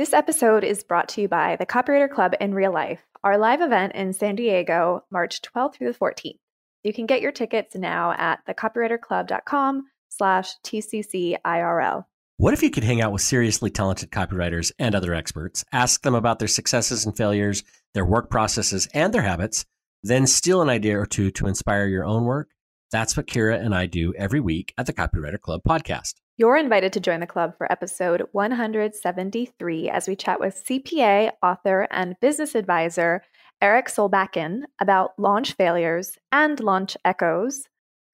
This episode is brought to you by the Copywriter Club in real life, our live event in San Diego, March 12th through the 14th. You can get your tickets now at thecopywriterclub.com slash TCCIRL. What if you could hang out with seriously talented copywriters and other experts, ask them about their successes and failures, their work processes, and their habits, then steal an idea or two to inspire your own work? That's what Kira and I do every week at the Copywriter Club podcast. You're invited to join the club for episode 173 as we chat with CPA, author, and business advisor Erik Solbakken about launch failures and launch echoes,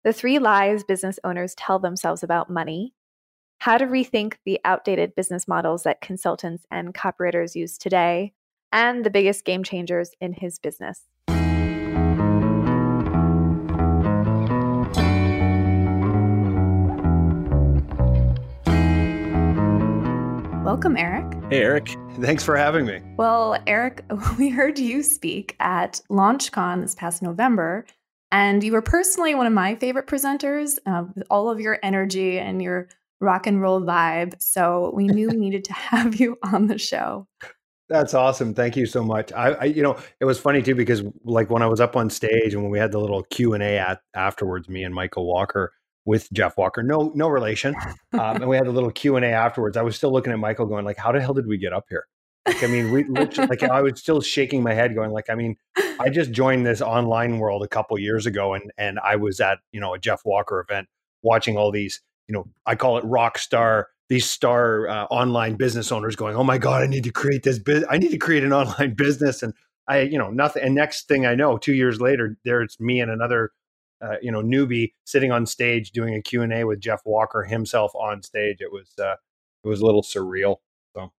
the three lies business owners tell themselves about money, how to rethink the outdated business models that consultants and copywriters use today, and the biggest game changers in his business. Welcome, Erik. Hey, Erik. Thanks for having me. Well, Erik, we heard you speak at LaunchCon this past November, and you were personally one of my favorite presenters uh, with all of your energy and your rock and roll vibe. So we knew we needed to have you on the show. That's awesome. Thank you so much. I, I, you know, it was funny too because like when I was up on stage and when we had the little Q and A at afterwards, me and Michael Walker, with Jeff Walker, no no relation, um, and we had a little Q and A afterwards. I was still looking at Michael, going like, "How the hell did we get up here?" Like, I mean, we like I was still shaking my head, going like, "I mean, I just joined this online world a couple years ago, and and I was at you know a Jeff Walker event, watching all these you know I call it rock star." These star uh, online business owners going, oh my god, I need to create this business. I need to create an online business, and I, you know, nothing. And next thing I know, two years later, there's me and another uh, you know newbie sitting on stage doing a q&a with jeff walker himself on stage. It was uh, it was a little surreal so.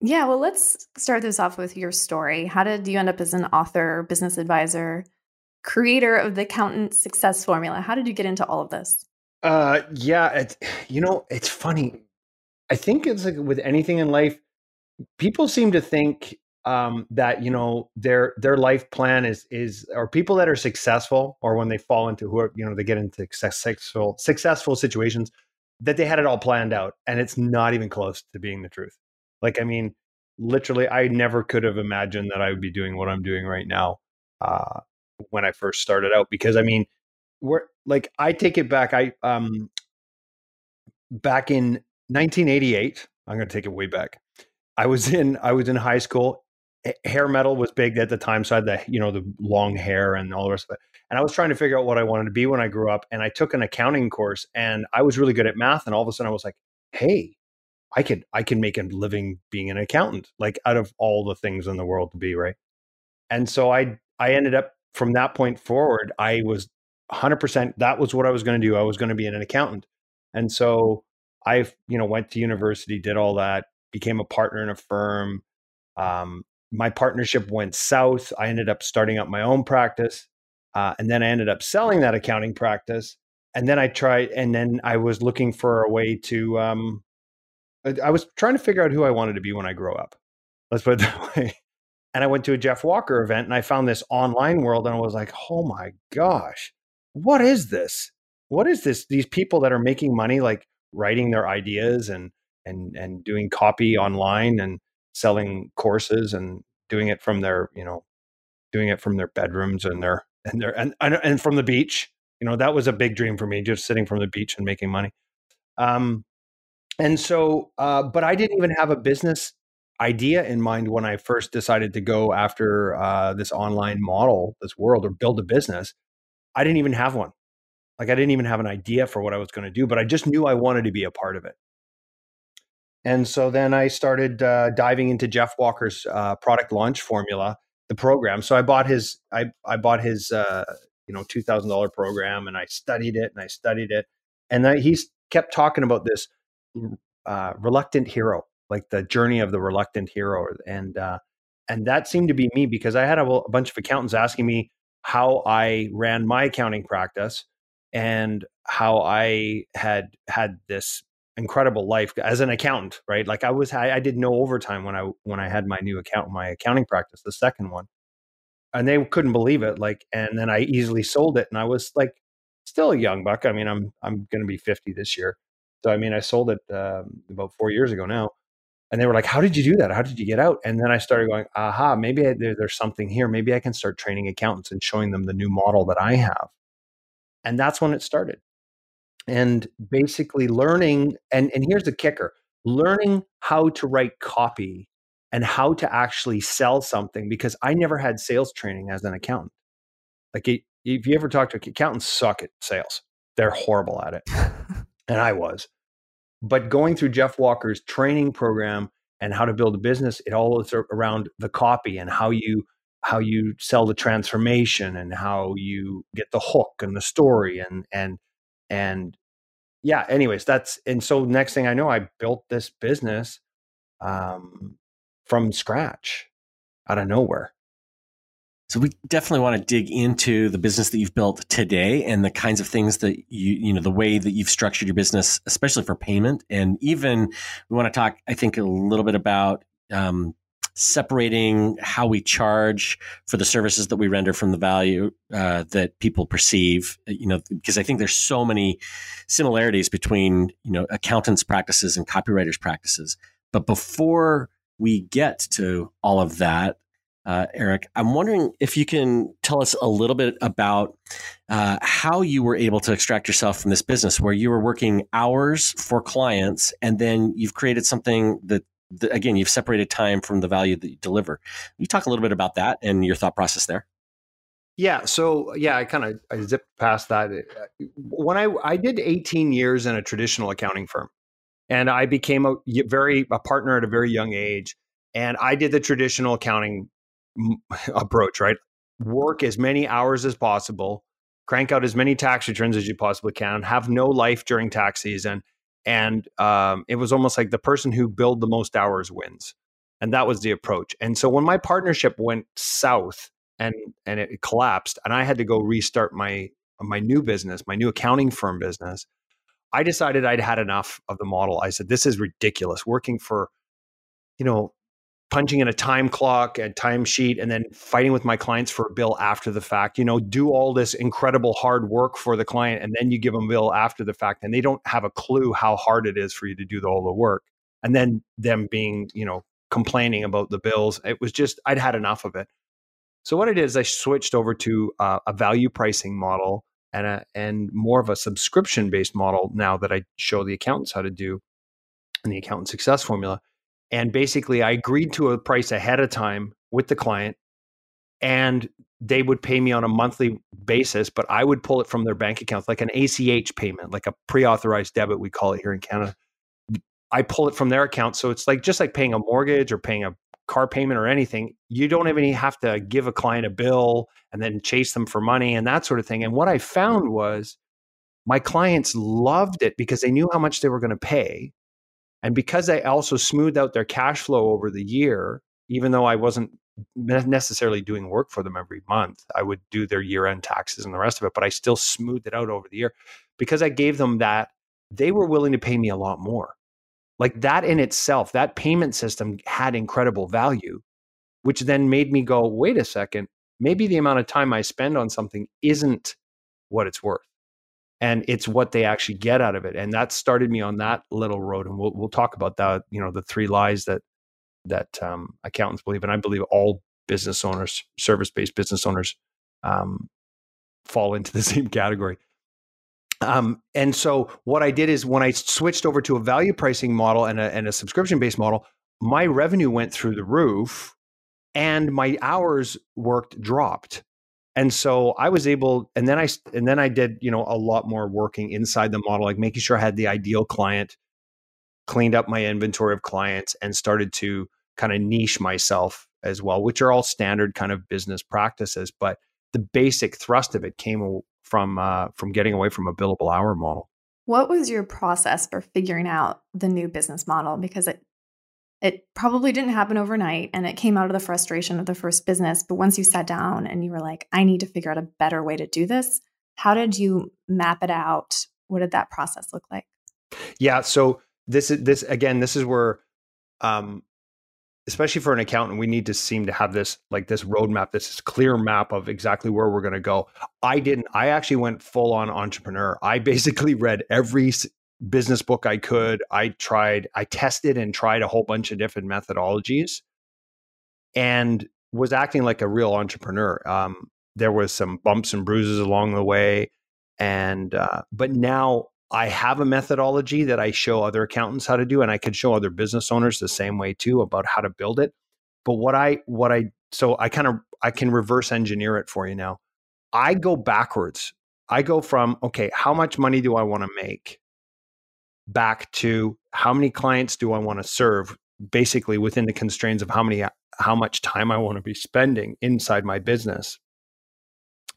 Yeah well let's start this off with your story. How did you end up as an author business advisor creator of the accountant success formula? How did you get into all of this? Uh yeah it, you know it's funny. I think it's like with anything in life people seem to think um, that you know their their life plan is is or people that are successful or when they fall into who are you know they get into successful successful situations that they had it all planned out and it's not even close to being the truth. Like i mean literally i never could have imagined that i would be doing what i'm doing right now uh, when i first started out because i mean we're like i take it back i um back in 1988 i'm going to take it way back. I was in I was in high school hair metal was big at the time. So I had the, you know, the long hair and all the rest of it. And I was trying to figure out what I wanted to be when I grew up. And I took an accounting course and I was really good at math. And all of a sudden I was like, hey, I could I can make a living being an accountant, like out of all the things in the world to be, right? And so I I ended up from that point forward, I was 100% that was what I was going to do. I was going to be an accountant. And so I, you know, went to university, did all that, became a partner in a firm, um, my partnership went south. I ended up starting up my own practice. Uh, and then I ended up selling that accounting practice. And then I tried, and then I was looking for a way to, um, I was trying to figure out who I wanted to be when I grow up. Let's put it that way. And I went to a Jeff Walker event and I found this online world and I was like, oh my gosh, what is this? What is this? These people that are making money, like writing their ideas and, and, and doing copy online and, selling courses and doing it from their you know doing it from their bedrooms and their and their and and from the beach. You know that was a big dream for me just sitting from the beach and making money. Um and so uh but i didn't even have a business idea in mind when i first decided to go after uh this online model this world or build a business. I didn't even have one. Like i didn't even have an idea for what i was going to do but i just knew i wanted to be a part of it and so then I started uh, diving into Jeff Walker's uh, product launch formula, the program. So I bought his, I, I bought his, uh, you know, two thousand dollar program, and I studied it and I studied it, and then he's kept talking about this uh, reluctant hero, like the journey of the reluctant hero, and uh, and that seemed to be me because I had a, a bunch of accountants asking me how I ran my accounting practice and how I had had this incredible life as an accountant, right? Like I was, I, I, did no overtime when I when I had my new account, my accounting practice, the second one, and they couldn't believe it. Like, and then I easily sold it, and I was like, still a young buck. I mean, I'm I'm going to be 50 this year, so I mean, I sold it um, about four years ago now, and they were like, "How did you do that? How did you get out?" And then I started going, "Aha, maybe I, there, there's something here. Maybe I can start training accountants and showing them the new model that I have." And that's when it started. And basically learning, and and here's the kicker: learning how to write copy and how to actually sell something because I never had sales training as an accountant. Like, if you ever talk to accountants, suck at sales. They're horrible at it, and I was but going through Jeff Walker's training program and how to build a business, it all is around the copy and how you how you sell the transformation and how you get the hook and the story and and and yeah anyways that's and so next thing i know i built this business um, from scratch out of nowhere so we definitely want to dig into the business that you've built today and the kinds of things that you, you know, the way that you've structured your business, especially for payment. And even we want to talk, I think, a little bit about um, separating how we charge for the services that we render from the value uh, that people perceive. You know, because I think there's so many similarities between you know accountants' practices and copywriters' practices. But before we get to all of that, uh, Erik, I'm wondering if you can tell us a little bit about uh, how you were able to extract yourself from this business where you were working hours for clients and then you've created something that, that again, you've separated time from the value that you deliver. Can you talk a little bit about that and your thought process there? Yeah, so yeah, I kind of I zipped past that. Uh, when I I did 18 years in a traditional accounting firm, and I became a very a partner at a very young age, and I did the traditional accounting approach, right? Work as many hours as possible, crank out as many tax returns as you possibly can, have no life during tax season. And um, it was almost like the person who billed the most hours wins. And that was the approach. And so when my partnership went south and and it collapsed, and I had to go restart my my new business, my new accounting firm business, I decided I'd had enough of the model. I said, this is ridiculous. Working for, you know, punching in a time clock, a timesheet, and then fighting with my clients for a bill after the fact. You know, do all this incredible hard work for the client, and then you give them a bill after the fact, and they don't have a clue how hard it is for you to do all the work. And then them being, you know, complaining about the bills. It was just I'd had enough of it. So what I did is I switched over to uh, a value pricing model and a, and more of a subscription based model now that I show the accountants how to do in the accountant success formula and basically, I agreed to a price ahead of time with the client, and they would pay me on a monthly basis, but I would pull it from their bank accounts, like an ACH payment, like a pre authorized debit, we call it here in Canada. I pull it from their account. So it's like just like paying a mortgage or paying a car payment or anything. You don't even have to give a client a bill and then chase them for money and that sort of thing. And what I found was my clients loved it because they knew how much they were going to pay. And because I also smoothed out their cash flow over the year, even though I wasn't necessarily doing work for them every month, I would do their year end taxes and the rest of it, but I still smoothed it out over the year because I gave them that. They were willing to pay me a lot more. Like that in itself, that payment system had incredible value, which then made me go, wait a second, maybe the amount of time I spend on something isn't what it's worth and it's what they actually get out of it and that started me on that little road and we'll we'll talk about that you know the three lies that that um, accountants believe and i believe all business owners service based business owners um, fall into the same category. Um, and so what i did is when i switched over to a value pricing model and a, and a subscription based model my revenue went through the roof and my hours worked dropped and so i was able and then i and then i did you know a lot more working inside the model like making sure i had the ideal client cleaned up my inventory of clients and started to kind of niche myself as well which are all standard kind of business practices but the basic thrust of it came from uh, from getting away from a billable hour model. What was your process for figuring out the new business model? Because it it probably didn't happen overnight and it came out of the frustration of the first business. But once you sat down and you were like, I need to figure out a better way to do this, how did you map it out? What did that process look like? Yeah. So this is this again, this is where um especially for an accountant, we need to seem to have this like this roadmap, this clear map of exactly where we're going to go. I didn't. I actually went full on entrepreneur. I basically read every business book I could. I tried, I tested and tried a whole bunch of different methodologies and was acting like a real entrepreneur. Um, there was some bumps and bruises along the way. And, uh, but now I have a methodology that I show other accountants how to do, and I can show other business owners the same way too about how to build it. But what I, what I, so I kind of, I can reverse engineer it for you now. I go backwards. I go from, okay, how much money do I want to make? Back to how many clients do I want to serve? Basically, within the constraints of how many, how much time I want to be spending inside my business.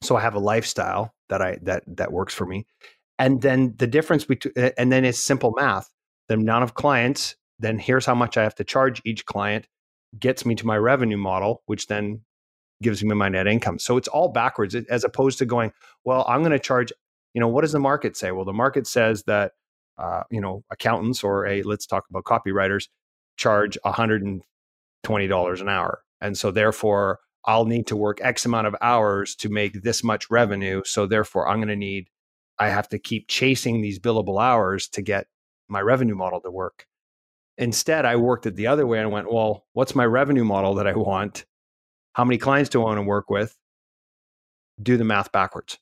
So I have a lifestyle that I that that works for me, and then the difference between and then it's simple math. The amount of clients, then here's how much I have to charge each client, gets me to my revenue model, which then gives me my net income. So it's all backwards as opposed to going, well, I'm going to charge, you know, what does the market say? Well, the market says that, uh, you know, accountants or a, let's talk about copywriters charge $120 an hour. And so therefore I'll need to work X amount of hours to make this much revenue. So therefore I'm going to need, I have to keep chasing these billable hours to get my revenue model to work. Instead, I worked it the other way and went, well, what's my revenue model that I want? How many clients do I want to work with? Do the math backwards.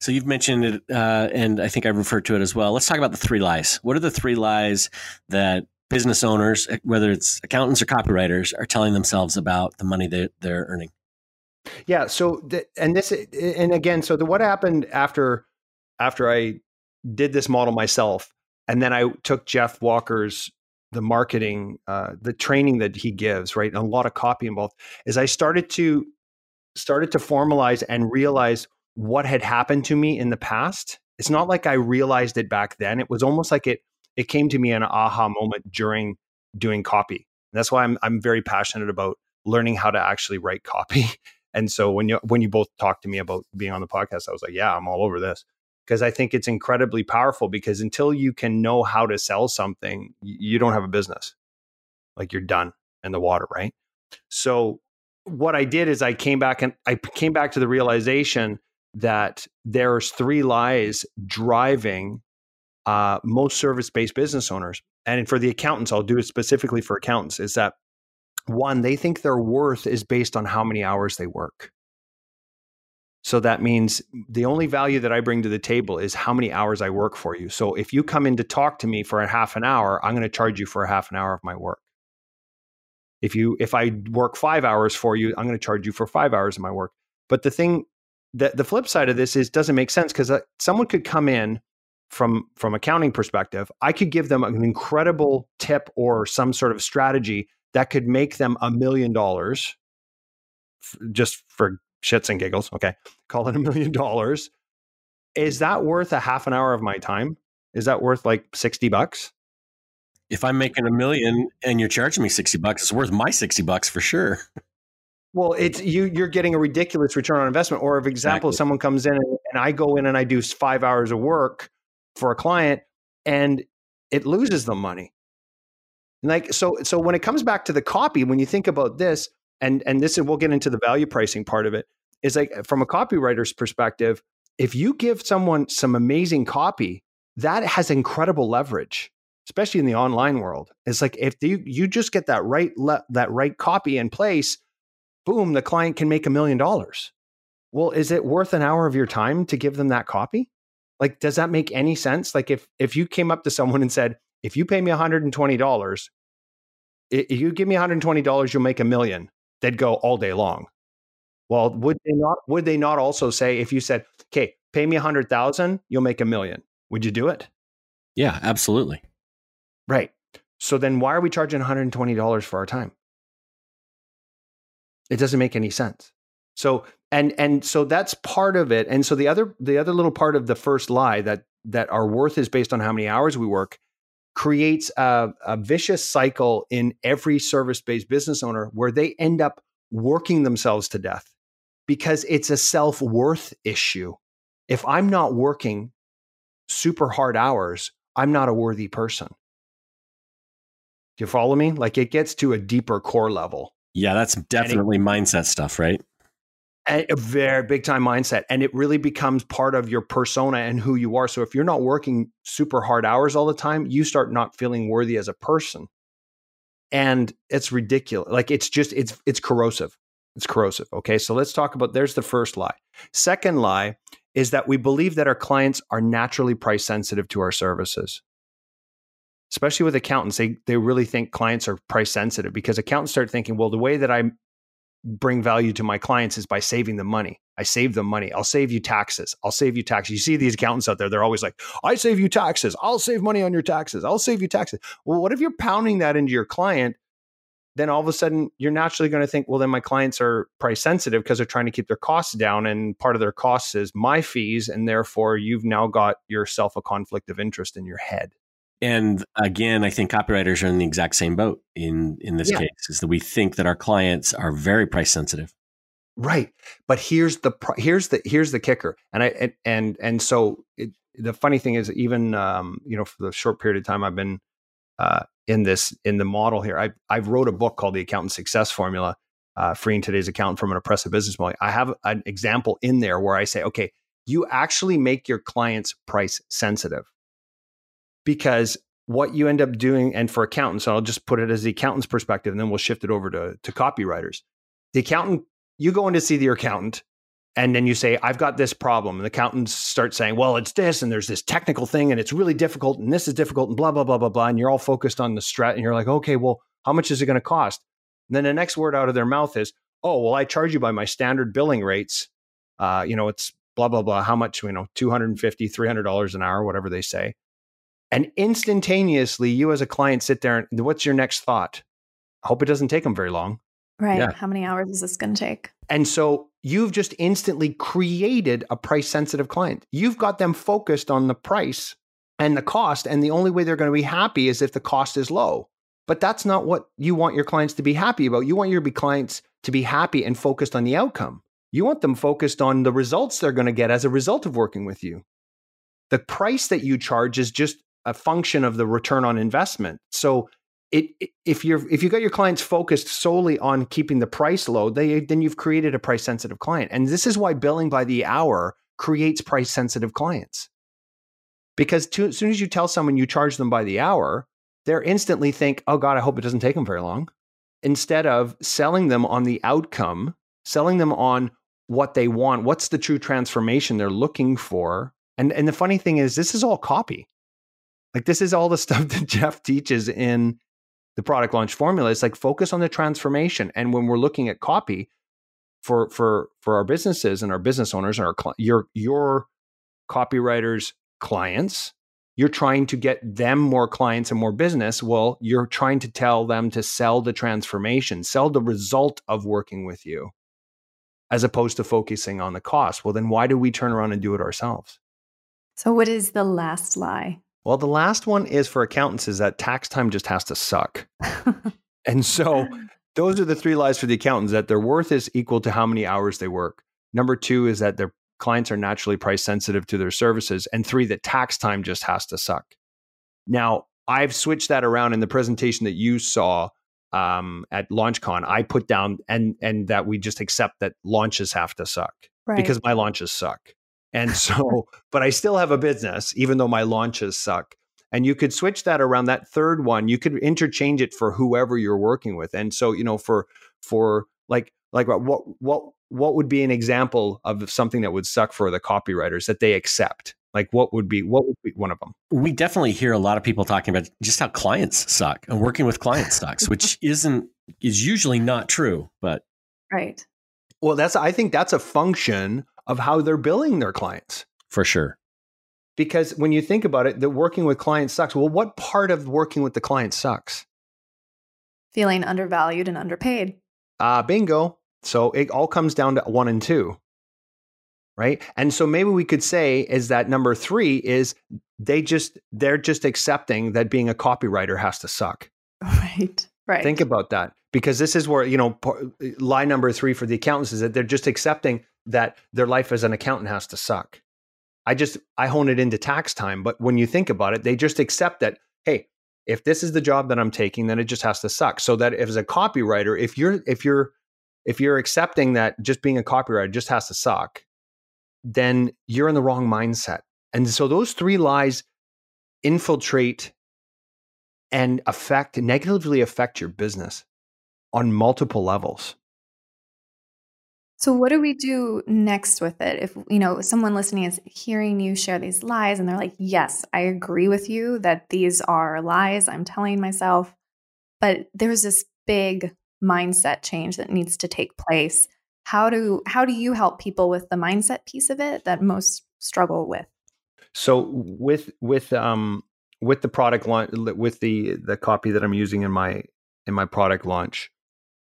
So you've mentioned it, uh, and I think I referred to it as well. Let's talk about the three lies. What are the three lies that business owners, eh, whether it's accountants or copywriters, are telling themselves about the money that they're earning? Yeah. So, the, and this, and again, so the, what happened after after I did this model myself, and then I took Jeff Walker's the marketing, uh, the training that he gives, right, and a lot of copy involved, is I started to started to formalize and realize what had happened to me in the past. It's not like I realized it back then. It was almost like it it came to me in an aha moment during doing copy. And that's why I'm I'm very passionate about learning how to actually write copy. And so when you when you both talked to me about being on the podcast, I was like, yeah, I'm all over this because I think it's incredibly powerful because until you can know how to sell something, you don't have a business. Like you're done in the water, right? So what I did is I came back and I came back to the realization that there's three lies driving uh, most service-based business owners. And for the accountants, I'll do it specifically for accountants, is that one, they think their worth is based on how many hours they work. So that means the only value that I bring to the table is how many hours I work for you. So if you come in to talk to me for a half an hour, I'm going to charge you for a half an hour of my work. If you if I work 5 hours for you, I'm going to charge you for 5 hours of my work. But the thing that the flip side of this is doesn't make sense cuz uh, someone could come in from from accounting perspective, I could give them an incredible tip or some sort of strategy that could make them a million dollars just for shits and giggles, okay, call it a million dollars. Is that worth a half an hour of my time? Is that worth like 60 bucks? If I'm making a million and you're charging me 60 bucks, it's worth my 60 bucks for sure. Well, it's you you're getting a ridiculous return on investment. Or for example, exactly. someone comes in and, and I go in and I do five hours of work for a client and it loses them money. Like so so when it comes back to the copy, when you think about this, and and this is we'll get into the value pricing part of it is like uh, from a copywriter's perspective if you give someone some amazing copy that has incredible leverage especially in the online world it's like if you you just get that right le- that right copy in place boom the client can make a million dollars well is it worth an hour of your time to give them that copy like does that make any sense like if if you came up to someone and said if you pay me $120 if you give me $120 you'll make a million they'd go all day long. Well, would they not? Would they not also say if you said, "Okay, pay me a hundred thousand, you'll make a million? Would you do it? Yeah, absolutely. Right. So then, why are we charging one hundred and twenty dollars for our time? It doesn't make any sense. So and and so that's part of it. And so the other the other little part of the first lie that that our worth is based on how many hours we work creates a, a vicious cycle in every service based business owner where they end up working themselves to death because it's a self worth issue. If I'm not working super hard hours, I'm not a worthy person. Do you follow me? Like it gets to a deeper core level. Yeah, that's definitely it, mindset stuff, right? a very big time mindset and it really becomes part of your persona and who you are. So if you're not working super hard hours all the time you start not feeling worthy as a person. And it's ridiculous like it's just it's it's corrosive. It's corrosive okay? So let's talk about there's the first lie. Second lie is that we believe that our clients are naturally price sensitive to our services especially with accountants they they really think clients are price sensitive because accountants start thinking well the way that i bring value to my clients is by saving them money. I save them money. I'll save you taxes. I'll save you taxes. You see these accountants out there, they're always like, I save you taxes. I'll save money on your taxes. I'll save you taxes. Well, what if you're pounding that into your client? Then all of a sudden, you're naturally going to think, well, then my clients are price sensitive because they're trying to keep their costs down. And part of their costs is my fees. And therefore, you've now got yourself a conflict of interest in your head. And again, I think copywriters are in the exact same boat in in this yeah. case is that we think that our clients are very price sensitive. Right. But here's the here's the here's the kicker. And I and and, and so it, the funny thing is even um, you know for the short period of time I've been uh, in this in the model here, I I wrote a book called The Accountant Success Formula, uh, freeing today's accountant from an oppressive business model. I have an example in there where I say, okay, you actually make your clients price sensitive because what you end up doing, and for accountants, I'll just put it as the accountant's perspective, and then we'll shift it over to, to copywriters. The accountant, you go in to see the accountant, and then you say, I've got this problem. And the accountants start saying, well, it's this, and there's this technical thing, and it's really difficult, and this is difficult, and blah, blah, blah, blah, blah. And you're all focused on the strat, and you're like, okay, well, how much is it going to cost? And then the next word out of their mouth is, oh, well, I charge you by my standard billing rates. Uh, you know, it's blah, blah, blah. How much, you know, $250, $300 an hour, whatever they say. And instantaneously, you as a client sit there and what's your next thought? I hope it doesn't take them very long. Right. Yeah. How many hours is this going to take? And so you've just instantly created a price sensitive client. You've got them focused on the price and the cost. And the only way they're going to be happy is if the cost is low. But that's not what you want your clients to be happy about. You want your clients to be happy and focused on the outcome. You want them focused on the results they're going to get as a result of working with you. The price that you charge is just a function of the return on investment. So it, if you're if you got your clients focused solely on keeping the price low, they then you've created a price sensitive client. And this is why billing by the hour creates price sensitive clients. Because to, as soon as you tell someone you charge them by the hour, they're instantly think, "Oh God, I hope it doesn't take them very long." Instead of selling them on the outcome, selling them on what they want, what's the true transformation they're looking for. And and the funny thing is, this is all copy. Like this is all the stuff that Jeff teaches in the product launch formula. It's like focus on the transformation. And when we're looking at copy for for for our businesses and our business owners and our your your copywriters clients, you're trying to get them more clients and more business. Well, you're trying to tell them to sell the transformation, sell the result of working with you, as opposed to focusing on the cost. Well, then why do we turn around and do it ourselves? So, what is the last lie? Well, the last one is for accountants is that tax time just has to suck. and so those are the three lies for the accountants that their worth is equal to how many hours they work. Number two is that their clients are naturally price sensitive to their services. And three, that tax time just has to suck. Now, I've switched that around in the presentation that you saw um, at LaunchCon. I put down and and that we just accept that launches have to suck right. because my launches suck. And so, but I still have a business, even though my launches suck. And you could switch that around. That third one, you could interchange it for whoever you're working with. And so, you know, for for like like what what what would be an example of something that would suck for the copywriters that they accept? Like what would be what would be one of them? We definitely hear a lot of people talking about just how clients suck and working with clients sucks, which isn't is usually not true, but right. Well, that's I think that's a function of how they're billing their clients. For sure. Because when you think about it, that working with clients sucks. Well, what part of working with the client sucks? Feeling undervalued and underpaid. Ah, uh, bingo. So it all comes down to one and two. Right. And so maybe we could say is that number three is they just they're just accepting that being a copywriter has to suck. Right. Right. Think about that because this is where, you know, line number three for the accountants is that they're just accepting that their life as an accountant has to suck. I just I hone it into tax time, but when you think about it, they just accept that hey, if this is the job that I'm taking, then it just has to suck. So that as a copywriter, if you're if you're if you're accepting that just being a copywriter just has to suck, then you're in the wrong mindset. And so those three lies infiltrate and affect negatively affect your business on multiple levels. So what do we do next with it? If you know someone listening is hearing you share these lies and they're like, "Yes, I agree with you that these are lies I'm telling myself." But there's this big mindset change that needs to take place. How do how do you help people with the mindset piece of it that most struggle with? So with with um with the product launch with the the copy that I'm using in my in my product launch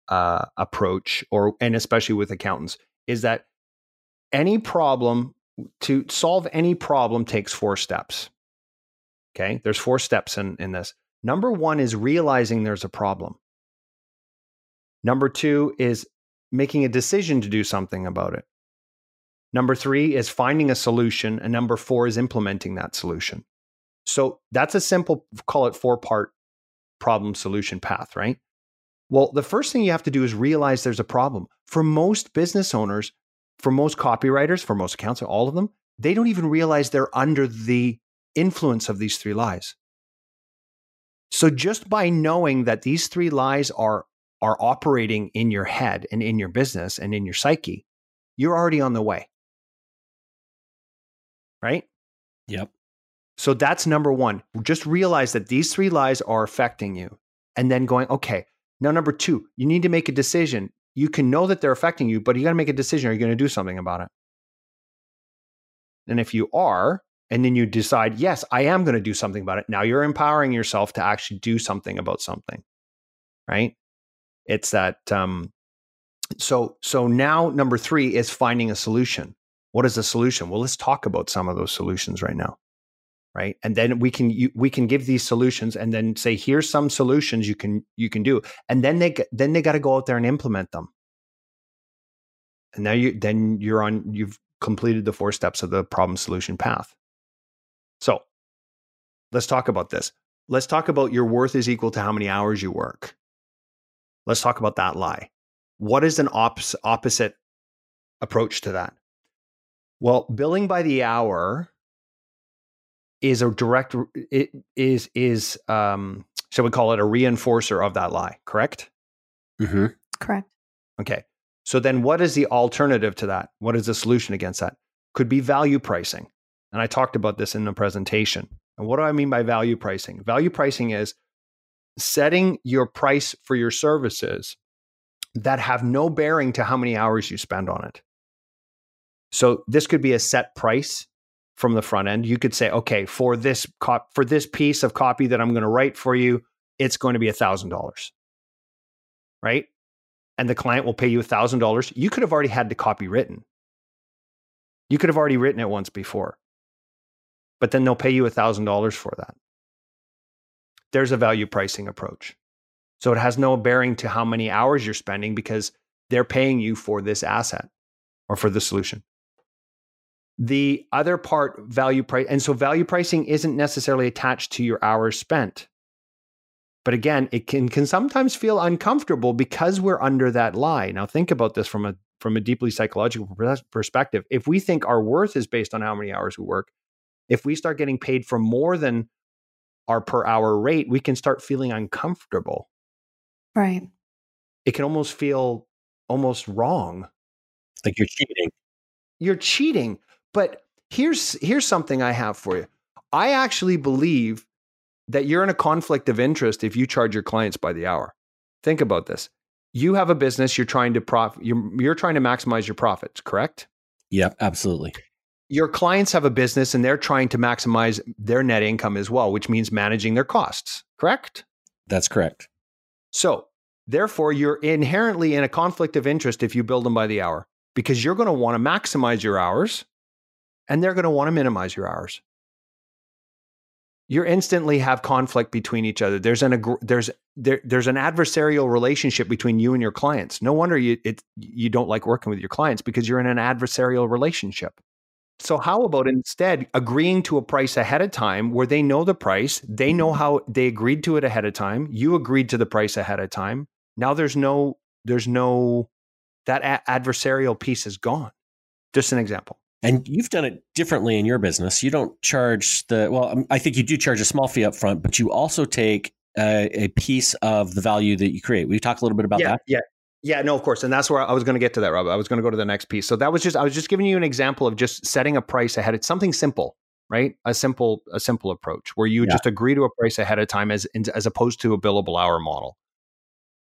uh, approach or and especially with accountants is that any problem to solve any problem takes four steps. Okay, there's four steps in in this. Number one is realizing there's a problem. Number two is making a decision to do something about it. Number three is finding a solution. And number four is implementing that solution. So that's a simple, call it four part problem solution path, right? Well, the first thing you have to do is realize there's a problem. For most business owners, for most copywriters, for most accounts, all of them, they don't even realize they're under the influence of these three lies. So just by knowing that these three lies are are operating in your head and in your business and in your psyche, you're already on the way. Right? Yep. So that's number 1. Just realize that these three lies are affecting you and then going, okay, now, number two, you need to make a decision. You can know that they're affecting you, but you got to make a decision. Are you going to do something about it? And if you are, and then you decide, yes, I am going to do something about it. Now you're empowering yourself to actually do something about something, right? It's that. Um, so so now number three is finding a solution. What is the solution? Well, let's talk about some of those solutions right now right? And then we can you, we can give these solutions and then say here's some solutions you can you can do. And then they then they got to go out there and implement them. And now you then you're on you've completed the four steps of the problem solution path. So let's talk about this. Let's talk about your worth is equal to how many hours you work. Let's talk about that lie. What is an op- opposite approach to that? Well billing by the hour is a direct it is is um shall we call it a reinforcer of that lie correct? Mm-hmm. correct. Okay. So then what is the alternative to that? What is the solution against that? Could be value pricing. And i talked about this in the presentation. And what do i mean by value pricing? Value pricing is setting your price for your services that have no bearing to how many hours you spend on it. So this could be a set price from the front end. You could say, okay, for this for this piece of copy that I'm going to write for you, it's going to be a thousand dollars, right? And the client will pay you a thousand dollars. You could have already had the copy written. You could have already written it once before, but then they'll pay you a thousand dollars for that. There's a value pricing approach. So it has no bearing to how many hours you're spending because they're paying you for this asset or for the solution. The other part, value price, and so value pricing isn't necessarily attached to your hours spent. But again, it can, can sometimes feel uncomfortable because we're under that lie. Now, think about this from a from a deeply psychological perspective. If we think our worth is based on how many hours we work, if we start getting paid for more than our per hour rate, we can start feeling uncomfortable. Right. It can almost feel almost wrong. Like you're cheating. You're cheating. But here's here's something I have for you. I actually believe that you're in a conflict of interest if you charge your clients by the hour. Think about this. You have a business, you're trying to prof you're, you're trying to maximize your profits, correct? Yep, absolutely. Your clients have a business and they're trying to maximize their net income as well, which means managing their costs, correct? That's correct. So, therefore, you're inherently in a conflict of interest if you billed them by the hour because you're going to want to maximize your hours and they're going to want to minimize your hours. You instantly have conflict between each other. There's an there's there, there's an adversarial relationship between you and your clients. No wonder you it, you don't like working with your clients because you're in an adversarial relationship. So how about instead agreeing to a price ahead of time where they know the price, they know mm-hmm. how they agreed to it ahead of time, you agreed to the price ahead of time. Now there's no there's no that adversarial piece is gone. Just an example. And you've done it differently in your business. You don't charge the well. um, I think you do charge a small fee up front, but you also take a, a piece of the value that you create. We talk a little bit about yeah, that. Yeah, yeah, no, of course, and that's where I was going to get to that, Rob. I was going to go to the next piece. So that was just I was just giving you an example of just setting a price ahead. It's something simple, right? A simple a simple approach where you Yeah. just agree to a price ahead of time as as opposed to a billable hour model.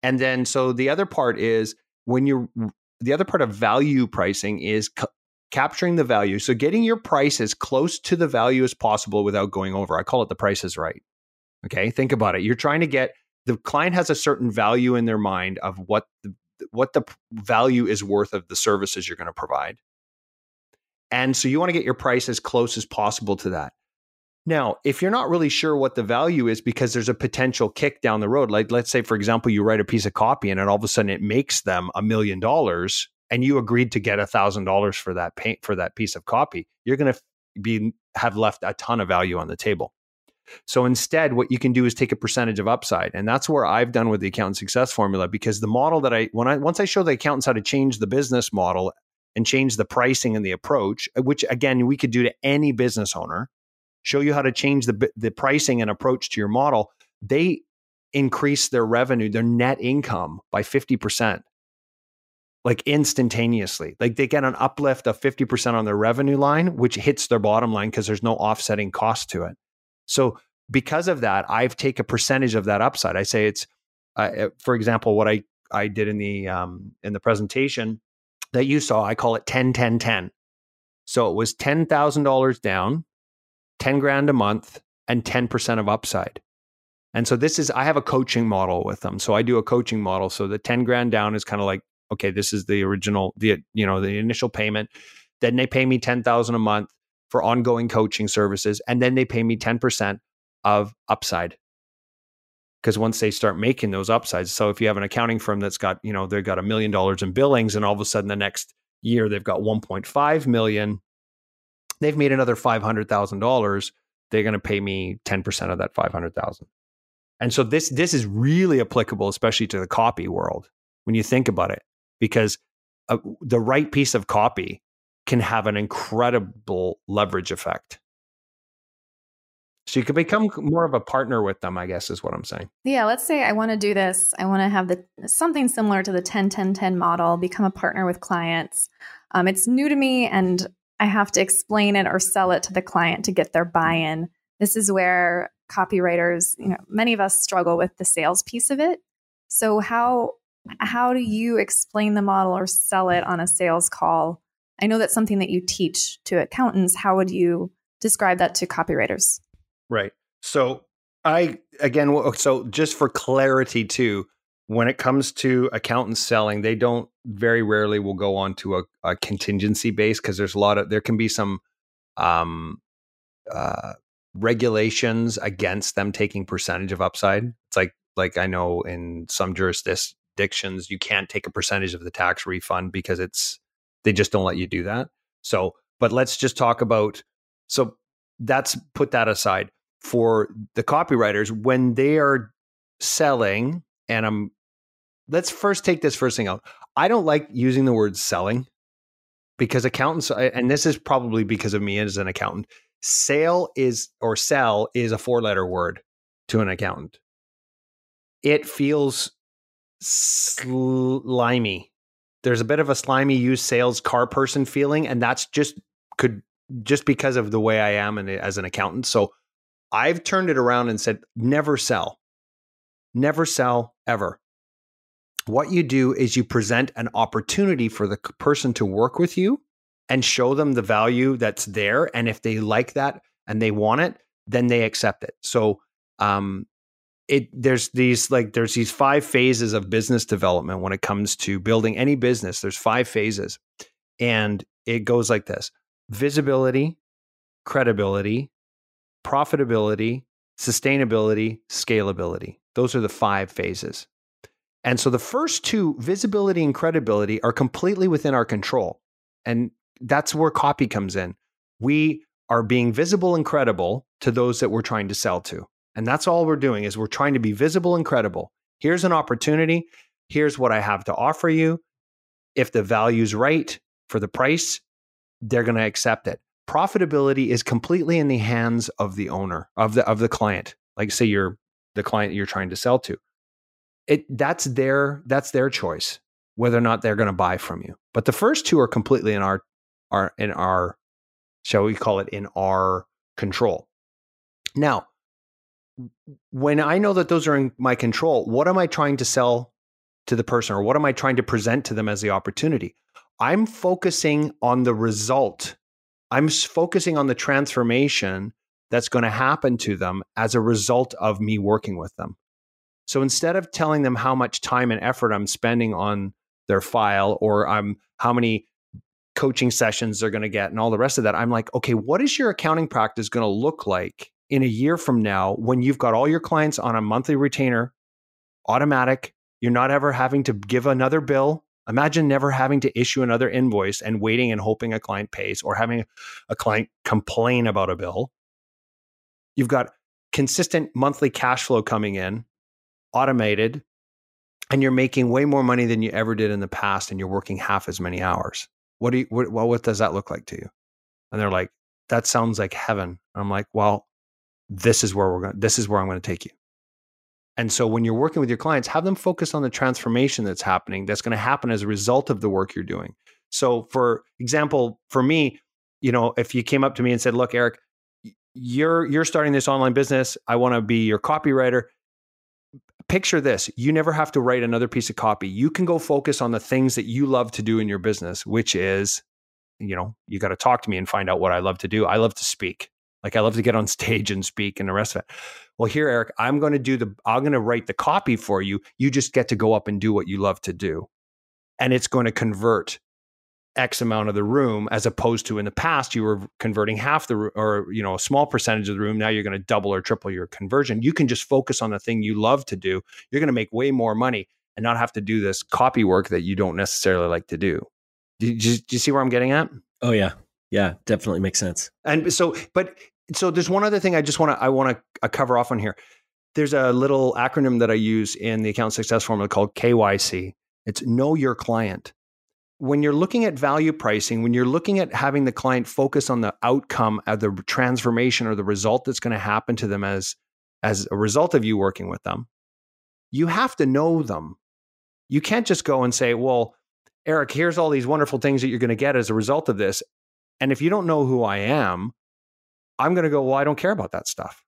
And then so the other part is when you're the other part of value pricing is capturing the value. So getting your price as close to the value as possible without going over. I call it the price is right. Okay, think about it. You're trying to get the client has a certain value in their mind of what the what the value is worth of the services you're going to provide. And so you want to get your price as close as possible to that. Now, if you're not really sure what the value is because there's a potential kick down the road, like let's say, for example, you write a piece of copy and all of a sudden it makes them a million dollars and you agreed to get a thousand dollars for that paint for that piece of copy, you're going to be have left a ton of value on the table. So instead, what you can do is take a percentage of upside, and that's where I've done with the accountant success formula. Because the model that I when I once I show the accountants how to change the business model and change the pricing and the approach, uh, which again we could do to any business owner, show you how to change the the pricing and approach to your model. They increase their revenue, their net income by fifty percent, like instantaneously. Like they get an uplift of fifty percent on their revenue line, which hits their bottom line because there's no offsetting cost to it. So because of that, I've take a percentage of that upside. I say it's, uh, for example, what I I did in the um, in the presentation that you saw. I call it 10 10 10. So it was ten thousand dollars down, ten grand a month, and ten percent of upside. And so this is I have a coaching model with them. So I do a coaching model. So the ten grand down is kind of like okay, this is the original the you know the initial payment. Then they pay me ten thousand a month for ongoing coaching services, and then they pay me ten percent of upside. Because once they start making those upsides, so if you have an accounting firm that's got you know they've got a million dollars in billings, and all of a sudden the next year they've got one point five million, they've made another five hundred thousand dollars. They're going to pay me ten percent of that five hundred thousand. And so this this is really applicable, especially to the copy world when you think about it, because uh, the right piece of copy can have an incredible leverage effect. So you can become more of a partner with them, I guess, is what I'm saying. Yeah, let's say I want to do this. I want to have the something similar to the 10 10 10 model, become a partner with clients. Um, it's new to me and I have to explain it or sell it to the client to get their buy-in. This is where copywriters, you know, many of us struggle with the sales piece of it. So how how do you explain the model or sell it on a sales call? I know that's something that you teach to accountants. How would you describe that to copywriters? Right. So I again, so just for clarity too, when it comes to accountants selling, they don't very rarely will go on to a, a contingency base because there's a lot of there can be some um, uh, regulations against them taking percentage of upside. It's like like I know in some jurisdictions you can't take a percentage of the tax refund because it's they just don't let you do that. So, but let's just talk about so that's put that aside for the copywriters when they are selling and I'm let's first take this first thing out. I don't like using the word selling because accountants and this is probably because of me as an accountant. Sale is or sell is a four letter word to an accountant. It feels slimy. There's a bit of a slimy used sales car person feeling and that's just could just because of the way I am and as an accountant. So I've turned it around and said, never sell. Never sell ever. What you do is you present an opportunity for the person to work with you and show them the value that's there. And if they like that and they want it, then they accept it. So, um, it there's these like there's these five phases of business development when it comes to building any business. There's five phases, and it goes like this: visibility, credibility, profitability, sustainability, scalability. Those are the five phases. And so the first two, visibility and credibility, are completely within our control. And that's where copy comes in. We are being visible and credible to those that we're trying to sell to. And that's all we're doing is we're trying to be visible and credible. Here's an opportunity. Here's what I have to offer you. if the value's right for the price, they're going to accept it. Profitability is completely in the hands of the owner of the of the client. Like say you're the client you're trying to sell to. It that's their that's their choice whether or not they're going to buy from you. But the first two are completely in our are in our shall we call it in our control. Now, when I know that those are in my control, what am I trying to sell to the person or what am I trying to present to them as the opportunity? I'm focusing on the result. I'm focusing on the transformation that's going to happen to them as a result of me working with them. So instead of telling them how much time and effort I'm spending on their file or I'm how many coaching sessions they're going to get and all the rest of that, I'm like, okay, what is your accounting practice going to look like in a year from now when you've got all your clients on a monthly retainer, automatic, you're not ever having to give another bill. Imagine never having to issue another invoice and waiting and hoping a client pays or having a client complain about a bill. You've got consistent monthly cash flow coming in, automated, and you're making way more money than you ever did in the past and you're working half as many hours. What do you what, what does that look like to you? And they're like, that sounds like heaven. I'm like, well, this is where we're going this is where I'm going to take you. And so when you're working with your clients, have them focus on the transformation that's happening, that's going to happen as a result of the work you're doing. So, for example, for me, you know, if you came up to me and said, "Look, Erik, you're you're starting this online business. I want to be your copywriter." Picture this: you never have to write another piece of copy. You can go focus on the things that you love to do in your business, which is, you know, you got to talk to me and find out what I love to do. I love to speak. Like I love to get on stage and speak and the rest of it. Well, here, Erik, I'm going to do the, I'm going to write the copy for you. You just get to go up and do what you love to do. And it's going to convert X amount of the room as opposed to in the past, you were converting half the room or, you know, a small percentage of the room. Now you're going to double or triple your conversion. You can just focus on the thing you love to do. You're going to make way more money and not have to do this copy work that you don't necessarily like to do. Do you, do you see where I'm getting at? Oh, yeah. Yeah, definitely makes sense. And so, but so there's one other thing I just want to I want to uh, cover off on here. There's a little acronym that I use in the account success formula called KYC. It's know your client. When you're looking at value pricing, when you're looking at having the client focus on the outcome of the transformation or the result that's going to happen to them as as a result of you working with them, you have to know them. You can't just go and say, "Well, Erik, here's all these wonderful things that you're going to get as a result of this." And if you don't know who I am, I'm going to go, well, I don't care about that stuff.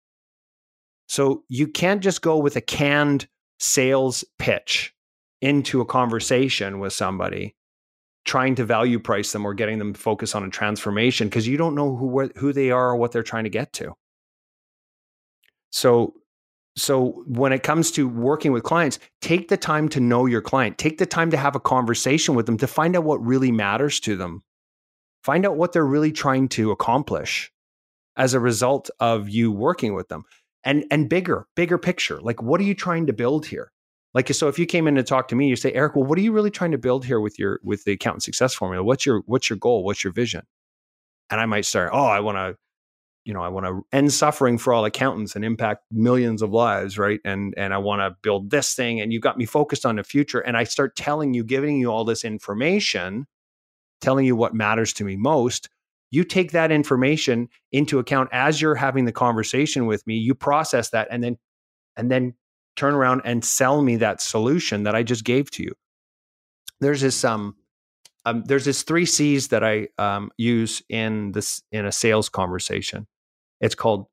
So you can't just go with a canned sales pitch into a conversation with somebody trying to value price them or getting them to focus on a transformation because you don't know who who they are or what they're trying to get to. So so when it comes to working with clients, take the time to know your client. Take the time to have a conversation with them to find out what really matters to them Find out what they're really trying to accomplish as a result of you working with them. And and bigger, bigger picture. Like what are you trying to build here? Like so if you came in to talk to me, you say, Erik, well, what are you really trying to build here with your with the accountant success formula? What's your what's your goal? What's your vision? And I might start, oh, I want to you know, I want to end suffering for all accountants and impact millions of lives, right? And and I want to build this thing and you got me focused on the future and I start telling you giving you all this information telling you what matters to me most, you take that information into account as you're having the conversation with me, you process that and then and then turn around and sell me that solution that I just gave to you. There's this um, um there's this three C's that I um, use in this in a sales conversation. It's called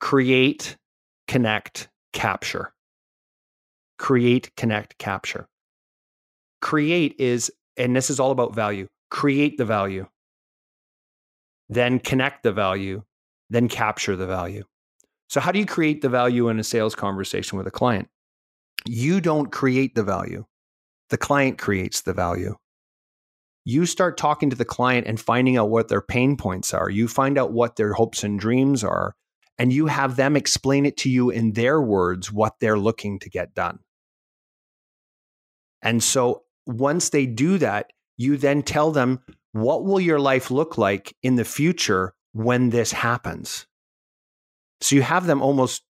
create, connect, capture. Create, connect, capture. Create is and this is all about value create the value, then connect the value, then capture the value. So, how do you create the value in a sales conversation with a client? You don't create the value, the client creates the value. You start talking to the client and finding out what their pain points are. You find out what their hopes and dreams are, and you have them explain it to you in their words what they're looking to get done. And so, once they do that, you then tell them what will your life look like in the future when this happens. So you have them almost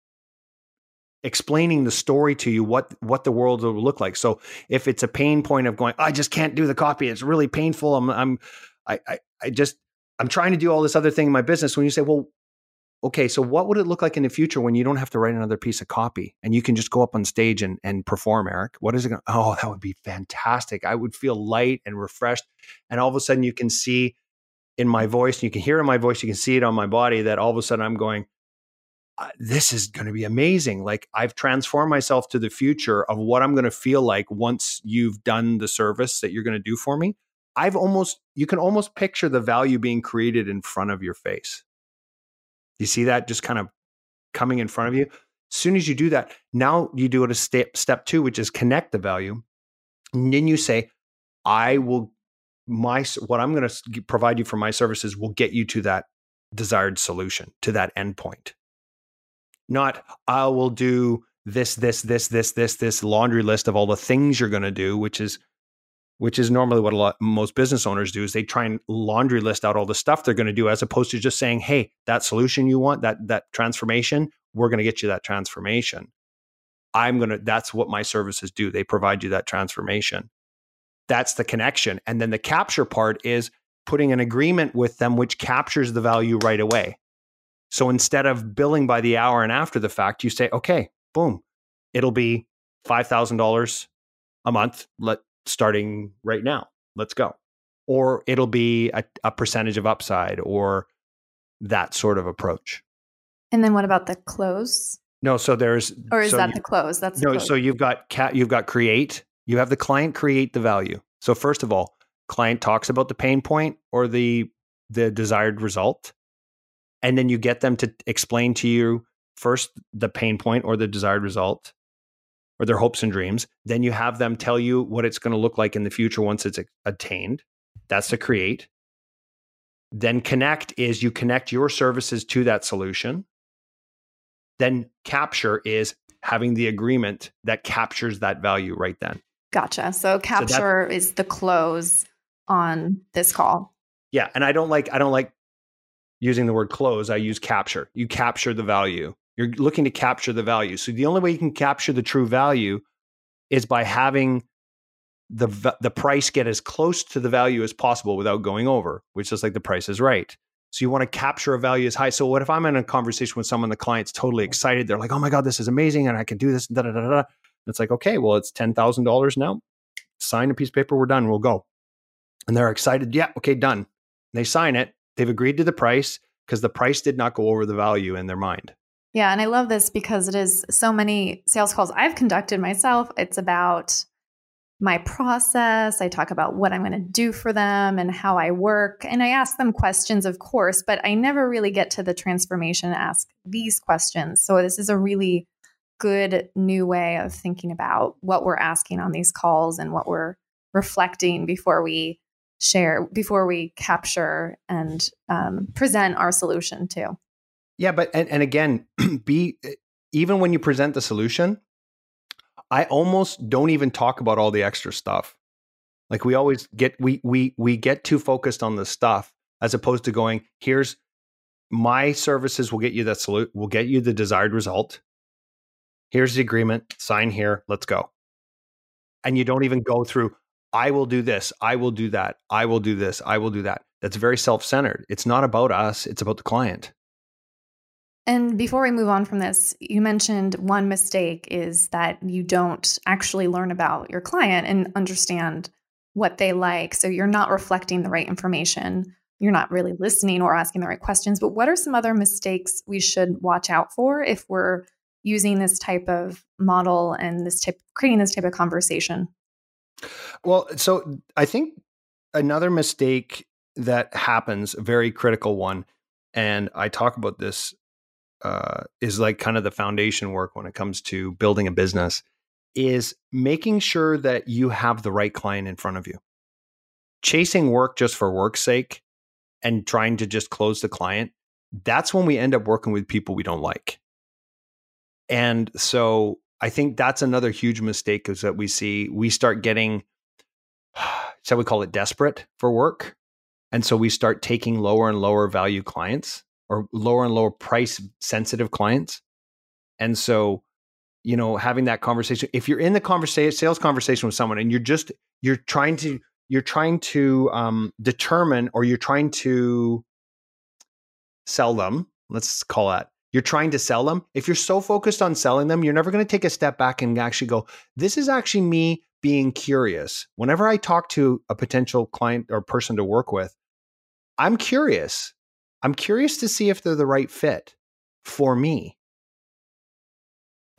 explaining the story to you what what the world will look like. So if it's a pain point of going, I just can't do the copy, it's really painful. I'm I'm I I, I just I'm trying to do all this other thing in my business. When you say, well, okay, so what would it look like in the future when you don't have to write another piece of copy and you can just go up on stage and, and perform, Erik? What is it going to, oh, that would be fantastic. I would feel light and refreshed. And all of a sudden you can see in my voice, you can hear in my voice, you can see it on my body that all of a sudden I'm going, uh, this is going to be amazing. Like I've transformed myself to the future of what I'm going to feel like once you've done the service that you're going to do for me. I've almost, you can almost picture the value being created in front of your face. You see that just kind of coming in front of you. As soon as you do that, now you do it a step step two, which is connect the value. And then you say, I will my what I'm going to provide you for my services will get you to that desired solution, to that endpoint. Not I will do this, this, this, this, this, this laundry list of all the things you're going to do, which is which is normally what a lot most business owners do is they try and laundry list out all the stuff they're going to do as opposed to just saying hey that solution you want that that transformation we're going to get you that transformation. I'm going to that's what my services do. They provide you that transformation. That's the connection. And then the capture part is putting an agreement with them which captures the value right away. So instead of billing by the hour and after the fact you say okay boom it'll be $5000 a month. Let starting right now. Let's go. Or it'll be a, a percentage of upside or that sort of approach. And then what about the close? No, so there's or is so that you, the close? That's no. close. So you've got cat. You've got create. You have the client create the value. So first of all, client talks about the pain point or the the desired result, and then you get them to explain to you first the pain point or the desired result, or their hopes and dreams. Then you have them tell you what it's going to look like in the future once it's attained. That's to create. Then connect is you connect your services to that solution. Then capture is having the agreement that captures that value right then. Gotcha. So capture so is the close on this call. Yeah, and I don't like I don't like using the word close. I use capture. You capture the value. You're looking to capture the value. So the only way you can capture the true value is by having the the price get as close to the value as possible without going over, which is like the price is right. So you want to capture a value as high. So what if I'm in a conversation with someone, the client's totally excited, they're like, "Oh my god, this is amazing, and I can do this." Da da da da. It's like, okay, well, it's ten thousand dollars now. Sign a piece of paper. We're done. We'll go. And they're excited. Yeah, okay, done. And they sign it. They've agreed to the price because the price did not go over the value in their mind. Yeah, and I love this because it is so many sales calls I've conducted myself. It's about my process. I talk about what I'm going to do for them and how I work. And I ask them questions, of course, but I never really get to the transformation ask these questions. So this is a really good new way of thinking about what we're asking on these calls and what we're reflecting before we share, before we capture and um, present our solution too. Yeah, but and, and again, be eh, even when you present the solution, I almost don't even talk about all the extra stuff. Like we always get we we we get too focused on the stuff as opposed to going, here's my services will get you that salute, will get you the desired result. Here's the agreement, sign here, let's go. And you don't even go through, I will do this, I will do that, I will do this, I will do that. That's very self centered. It's not about us, it's about the client. And before we move on from this, you mentioned one mistake is that you don't actually learn about your client and understand what they like. So you're not reflecting the right information. You're not really listening or asking the right questions. But what are some other mistakes we should watch out for if we're using this type of model and this type creating this type of conversation? Well, so I think another mistake that happens, a very critical one, and I talk about this uh, is like kind of the foundation work when it comes to building a business is making sure that you have the right client in front of you. Chasing work just for work's sake and trying to just close the client, that's when we end up working with people we don't like. And so I think that's another huge mistake is that we see we start getting, shall we call it desperate for work. And so we start taking lower and lower value clients or lower and lower price sensitive clients. And so you know having that conversation if you're in the conversation sales conversation with someone and you're just you're trying to you're trying to um, determine or you're trying to sell them let's call that you're trying to sell them if you're so focused on selling them you're never going to take a step back and actually go this is actually me being curious whenever i talk to a potential client or person to work with i'm curious i'm curious to see if they're the right fit for me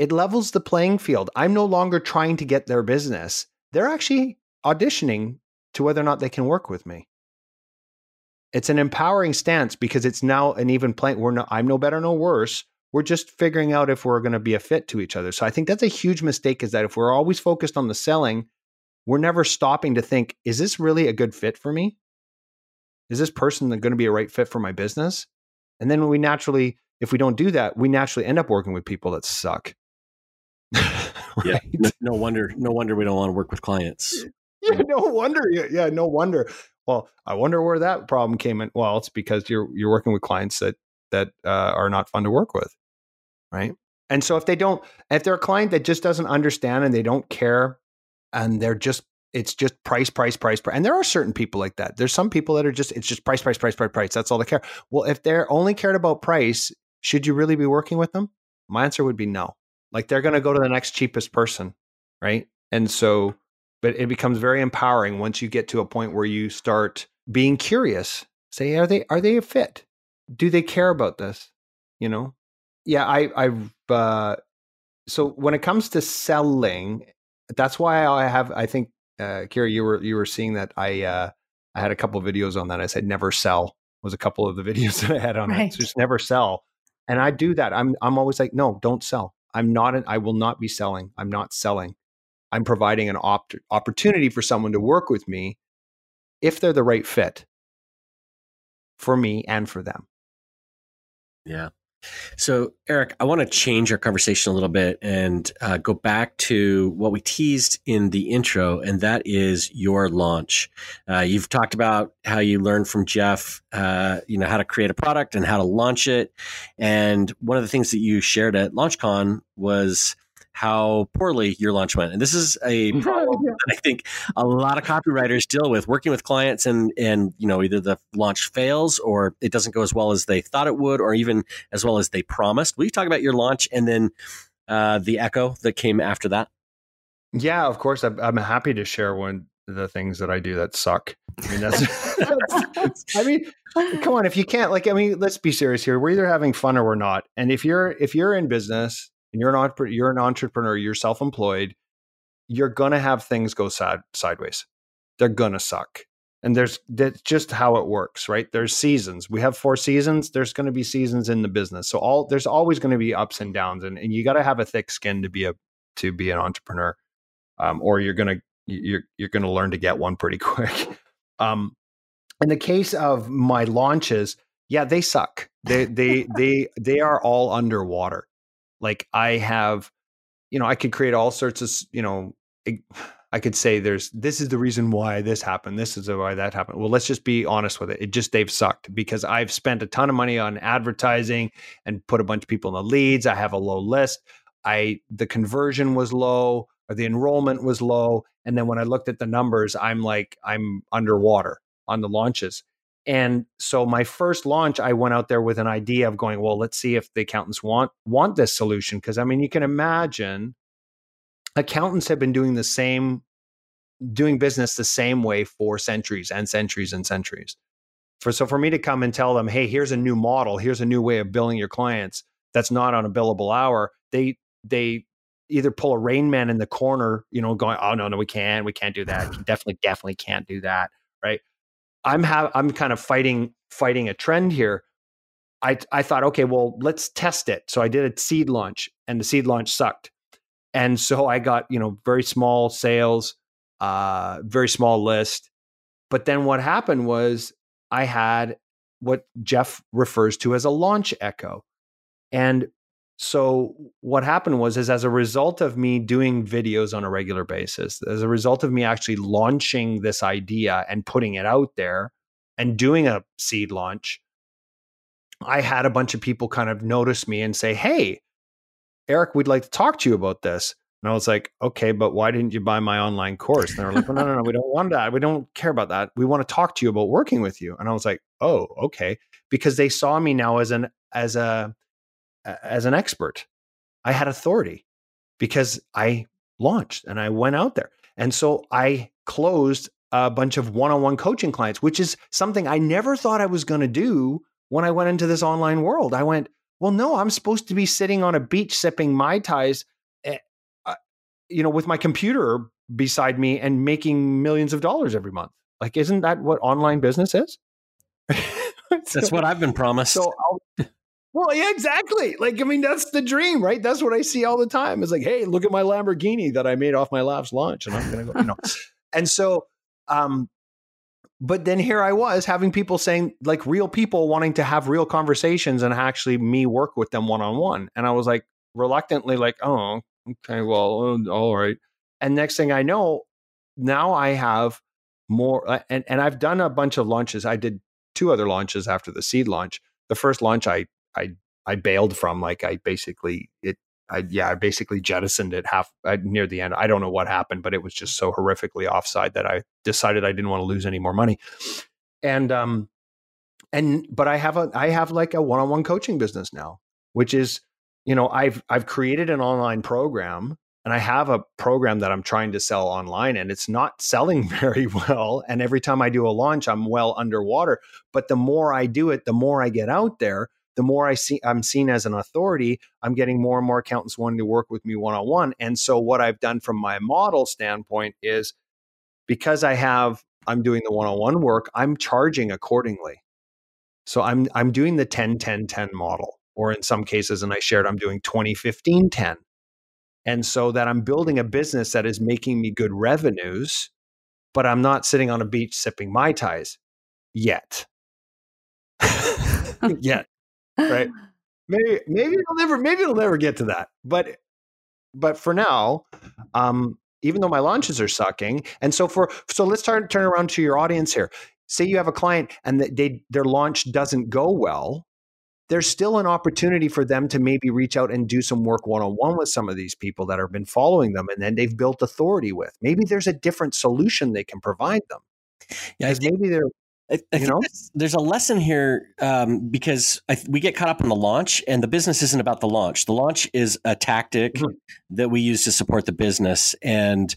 it levels the playing field. I'm no longer trying to get their business. They're actually auditioning to whether or not they can work with me. It's an empowering stance because it's now an even playing. We're no, I'm no better, no worse. We're just figuring out if we're going to be a fit to each other. So I think that's a huge mistake. Is that if we're always focused on the selling, we're never stopping to think: Is this really a good fit for me? Is this person going to be a right fit for my business? And then we naturally, if we don't do that, we naturally end up working with people that suck right? Yeah. No, no, wonder. No wonder we don't want to work with clients. Yeah. No wonder. Yeah. Yeah. No wonder. Well, I wonder where that problem came in. Well, it's because you're you're working with clients that that uh, are not fun to work with, right? And so if they don't, if they're a client that just doesn't understand and they don't care, and they're just it's just price, price, price, price. And there are certain people like that. There's some people that are just it's just price, price, price, price, price. That's all they care. Well, if they're only cared about price, should you really be working with them? My answer would be no. Like they're going to go to the next cheapest person, right? And so, but it becomes very empowering once you get to a point where you start being curious. Say, are they are they a fit? Do they care about this? You know? Yeah, I I've uh, so when it comes to selling, that's why I have I think uh, Kira, you were you were seeing that I uh, I had a couple of videos on that. I said never sell was a couple of the videos that I had on right. it. So just never sell. And I do that. I'm I'm always like, no, don't sell. I'm not an, I will not be selling. I'm not selling. I'm providing an op- opportunity for someone to work with me if they're the right fit for me and for them. Yeah. So, Erik, I want to change our conversation a little bit and uh, go back to what we teased in the intro, and that is your launch. Uh, you've talked about how you learned from Jeff, uh, you know, how to create a product and how to launch it. And one of the things that you shared at LaunchCon was how poorly your launch went. And this is a problem that I think a lot of copywriters deal with working with clients and, and, you know, either the launch fails or it doesn't go as well as they thought it would, or even as well as they promised. Will you talk about your launch and then uh, the echo that came after that? Yeah, of course. I'm, I'm happy to share one of the things that I do that suck. I mean, that's, that's I mean, come on. If you can't, like, I mean, let's be serious here. We're either having fun or we're not. And if you're if you're in business and you're an entrepreneur, you're an entrepreneur, you're self-employed, you're gonna have things go side sideways. They're gonna suck. And there's that's just how it works, right? There's seasons. We have four seasons. There's going to be seasons in the business. So all there's always going to be ups and downs, and, and you got to have a thick skin to be a to be an entrepreneur, um, or you're gonna you're you're gonna learn to get one pretty quick. Um, in the case of my launches, yeah, they suck. They they they they are all underwater. Like I have, you know, I could create all sorts of, you know, I could say there's this is the reason why this happened. This is why that happened. Well, let's just be honest with it. It just they've sucked because I've spent a ton of money on advertising and put a bunch of people in the leads. I have a low list. I the conversion was low or the enrollment was low. And then when I looked at the numbers, I'm like, I'm underwater on the launches. And so my first launch, I went out there with an idea of going, well, let's see if the accountants want want this solution. Because I mean, you can imagine accountants have been doing the same, doing business the same way for centuries and centuries and centuries. For so for me to come and tell them, hey, here's a new model, here's a new way of billing your clients that's not on a billable hour, they they either pull a rain man in the corner, you know, going, oh no, no, we can't, we can't do that. definitely, definitely can't do that. Right. I'm have I'm kind of fighting fighting a trend here. I I thought, okay, well, let's test it. So I did a seed launch, and the seed launch sucked. And so I got you know very small sales, uh, very small list. But then what happened was I had what Jeff refers to as a launch echo, and so what happened was is as a result of me doing videos on a regular basis as a result of me actually launching this idea and putting it out there and doing a seed launch i had a bunch of people kind of notice me and say hey Erik, we'd like to talk to you about this. And I was like, okay, but why didn't you buy my online course? And they were like, no, no, no, we don't want that. We don't care about that. We want to talk to you about working with you. And I was like, oh, okay, because they saw me now as an as a as an expert. I had authority because I launched and I went out there. And so I closed a bunch of one-on-one coaching clients, which is something I never thought I was going to do when I went into this online world. I went, well, no, I'm supposed to be sitting on a beach sipping mai tais eh, uh, you know, with my computer beside me and making millions of dollars every month. Like, isn't that what online business is? that's what I've been promised. So, well, yeah, exactly. Like, I mean, that's the dream, right? That's what I see all the time. It's like, hey, look at my Lamborghini that I made off my last launch, and I'm gonna go, you know. and so, um, but then here I was having people saying, like, real people wanting to have real conversations and actually me work with them one on one, and I was like, reluctantly, like, oh, okay, well, uh, all right. And next thing I know, now I have more, uh, and, and I've done a bunch of launches. I did two other launches after the seed launch. The first launch I, I, I bailed from, like I basically, it, I, yeah, I basically jettisoned it half uh, near the end. I don't know what happened, but it was just so horrifically offside that I decided I didn't want to lose any more money. And, um, and, but I have a, I have like a one-on-one coaching business now, which is you know i've i've created an online program and i have a program that i'm trying to sell online and it's not selling very well and every time i do a launch i'm well underwater but the more i do it the more i get out there the more i see i'm seen as an authority i'm getting more and more accountants wanting to work with me one-on-one and so what i've done from my model standpoint is because i have i'm doing the one-on-one work i'm charging accordingly so i'm i'm doing the 10 10 10 model or in some cases, and I shared, I'm doing 2015 10. And so that I'm building a business that is making me good revenues, but I'm not sitting on a beach sipping Mai Tais yet. yet. Right. Maybe maybe it'll never maybe it'll never get to that. But but for now, um, even though my launches are sucking, and so for so let's turn turn around to your audience here. Say you have a client and they their launch doesn't go well there's still an opportunity for them to maybe reach out and do some work one on one with some of these people that have been following them and then they've built authority with. Maybe there's a different solution they can provide them. Yeah, maybe they're I, I you know? there's a lesson here um, because I, we get caught up in the launch, and the business isn't about the launch. The launch is a tactic mm-hmm. that we use to support the business, and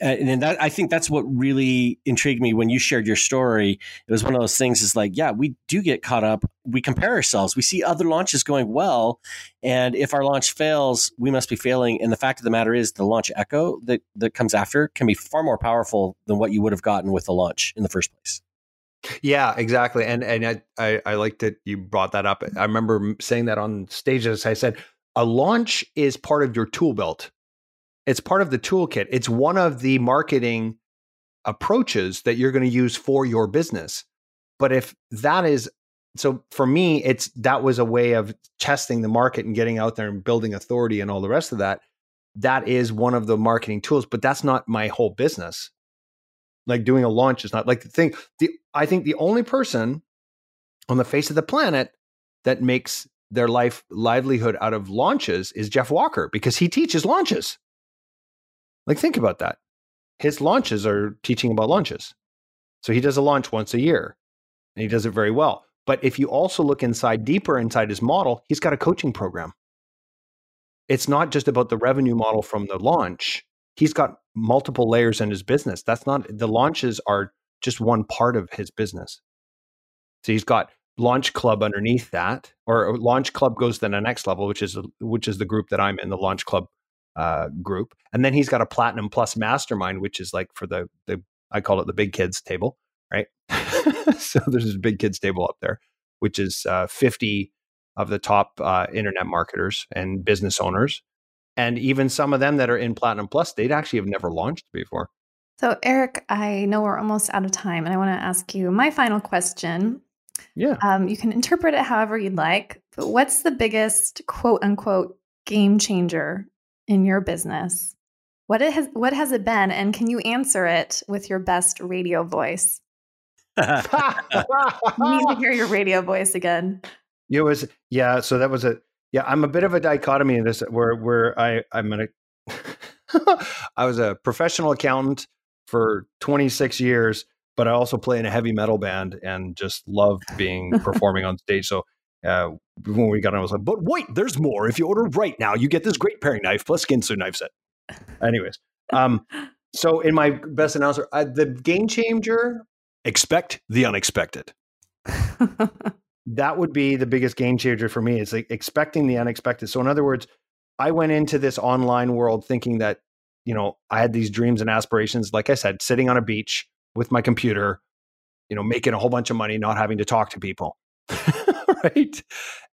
and that I think that's what really intrigued me when you shared your story. It was one of those things. Is like, yeah, we do get caught up. We compare ourselves. We see other launches going well, and if our launch fails, we must be failing. And the fact of the matter is, the launch echo that that comes after can be far more powerful than what you would have gotten with the launch in the first place. Yeah, exactly. And and I, I, I like that you brought that up. I remember saying that on stages. I said a launch is part of your tool belt it's part of the toolkit. It's one of the marketing approaches that you're going to use for your business. But if that is so for me, it's that was a way of testing the market and getting out there and building authority and all the rest of that. That is one of the marketing tools, but that's not my whole business. Like doing a launch is not like the thing. The I think the only person on the face of the planet that makes their life livelihood out of launches is Jeff Walker because he teaches launches. Like, think about that. His launches are teaching about launches. So he does a launch once a year and he does it very well. But if you also look inside deeper inside his model, he's got a coaching program. It's not just about the revenue model from the launch. He's got multiple layers in his business. That's not the launches are just one part of his business. So he's got launch club underneath that or launch club goes to the next level which is which is the group that i'm in the launch club uh, group. And then he's got a platinum plus mastermind, which is like for the the I call it the big kids table, right? so there's this big kids table up there, which is uh, 50 of the top uh, internet marketers and business owners, and even some of them that are in platinum plus, they'd actually have never launched before. So Erik, I know we're almost out of time, and I want to ask you my final question. Yeah. Um, you can interpret it however you'd like, but what's the biggest quote unquote game changer in your business? What it has what has it been and can you answer it with your best radio voice? need to hear your radio voice again. It was yeah, so that was a Yeah, I'm a bit of a dichotomy in this where where I I'm gonna I was a professional accountant for 26 years, but I also play in a heavy metal band and just love being performing on stage. So uh, when we got on, I was like, but wait, there's more. If you order right now, you get this great paring knife plus Ginsu knife set. Anyways, um, so in my best announcer, uh, the game changer, expect the unexpected. that would be the biggest game changer for me. It's like expecting the unexpected. So in other words, I went into this online world thinking that, you know, I had these dreams and aspirations, like I said, sitting on a beach with my computer, you know, making a whole bunch of money, not having to talk to people. right.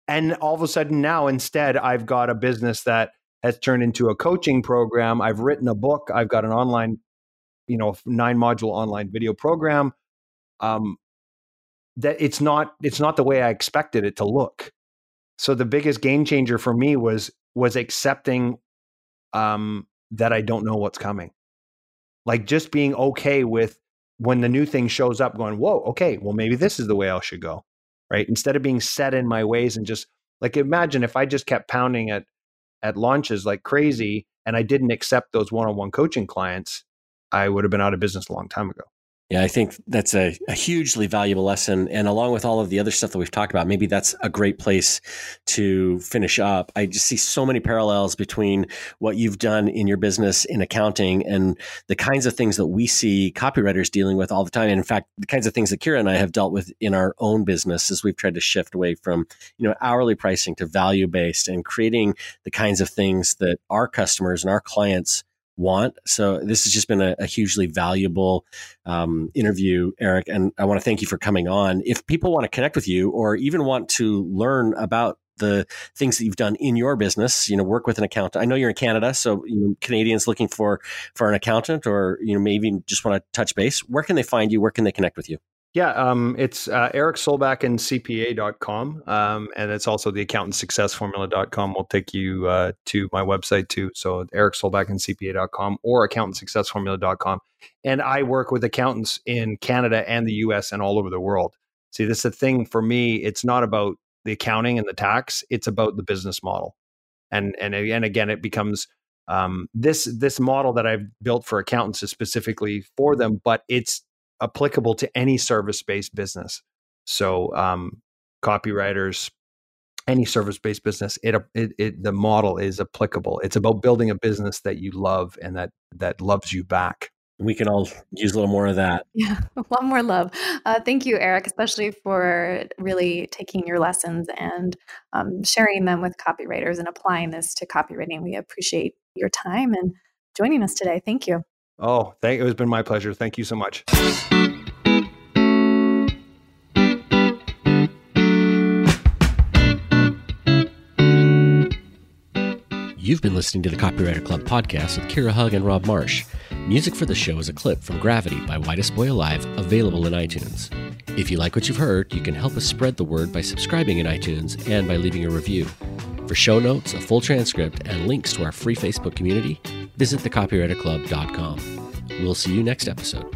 And all of a sudden now, instead, I've got a business that has turned into a coaching program. I've written a book. I've got an online, you know, nine module online video program. Um, that it's not it's not the way I expected it to look. So the biggest game changer for me was was accepting um, that I don't know what's coming. Like just being okay with when the new thing shows up, going, whoa, okay, well, maybe this is the way I should go. Right. Instead of being set in my ways and just like imagine if I just kept pounding at at launches like crazy and I didn't accept those one-on-one coaching clients, I would have been out of business a long time ago. Yeah, I think that's a, a, hugely valuable lesson. And along with all of the other stuff that we've talked about, maybe that's a great place to finish up. I just see so many parallels between what you've done in your business in accounting and the kinds of things that we see copywriters dealing with all the time. And in fact, the kinds of things that Kira and I have dealt with in our own business as we've tried to shift away from, you know, hourly pricing to value based and creating the kinds of things that our customers and our clients want. So this has just been a, a hugely valuable um, interview, Erik, and I want to thank you for coming on. If people want to connect with you or even want to learn about the things that you've done in your business, you know, work with an accountant. I know you're in Canada, so you know, Canadians looking for for an accountant, or you know, maybe just want to touch base. Where can they find you? Where can they connect with you? Yeah, um, it's uh, Erik Solbakken CPA.com. Um, and it's also the accountant success formula.com will take you uh, to my website too. So Erik Solbakken CPA.com or accountant success formula.com. And I work with accountants in Canada and the US and all over the world. See, this is the thing for me. It's not about the accounting and the tax. It's about the business model. And, and, and again, it becomes um, this, this model that I've built for accountants is specifically for them, but it's applicable to any service based business. So, um, copywriters, any service based business, it, it, it, the model is applicable. It's about building a business that you love and that that loves you back. We can all use a little more of that. Yeah, a lot more love. Uh, thank you, Erik, especially for really taking your lessons and um, sharing them with copywriters and applying this to copywriting. We appreciate your time and joining us today. Thank you. Oh, thank it has been my pleasure. Thank you so much. You've been listening to the Copywriter Club podcast with Kira Hug and Rob Marsh. Music for the show is a clip from Gravity by Whitest Boy Alive, available in iTunes. If you like what you've heard, you can help us spread the word by subscribing in iTunes and by leaving a review. For show notes, a full transcript, and links to our free Facebook community, visit thecopywriterclub.com. We'll see you next episode.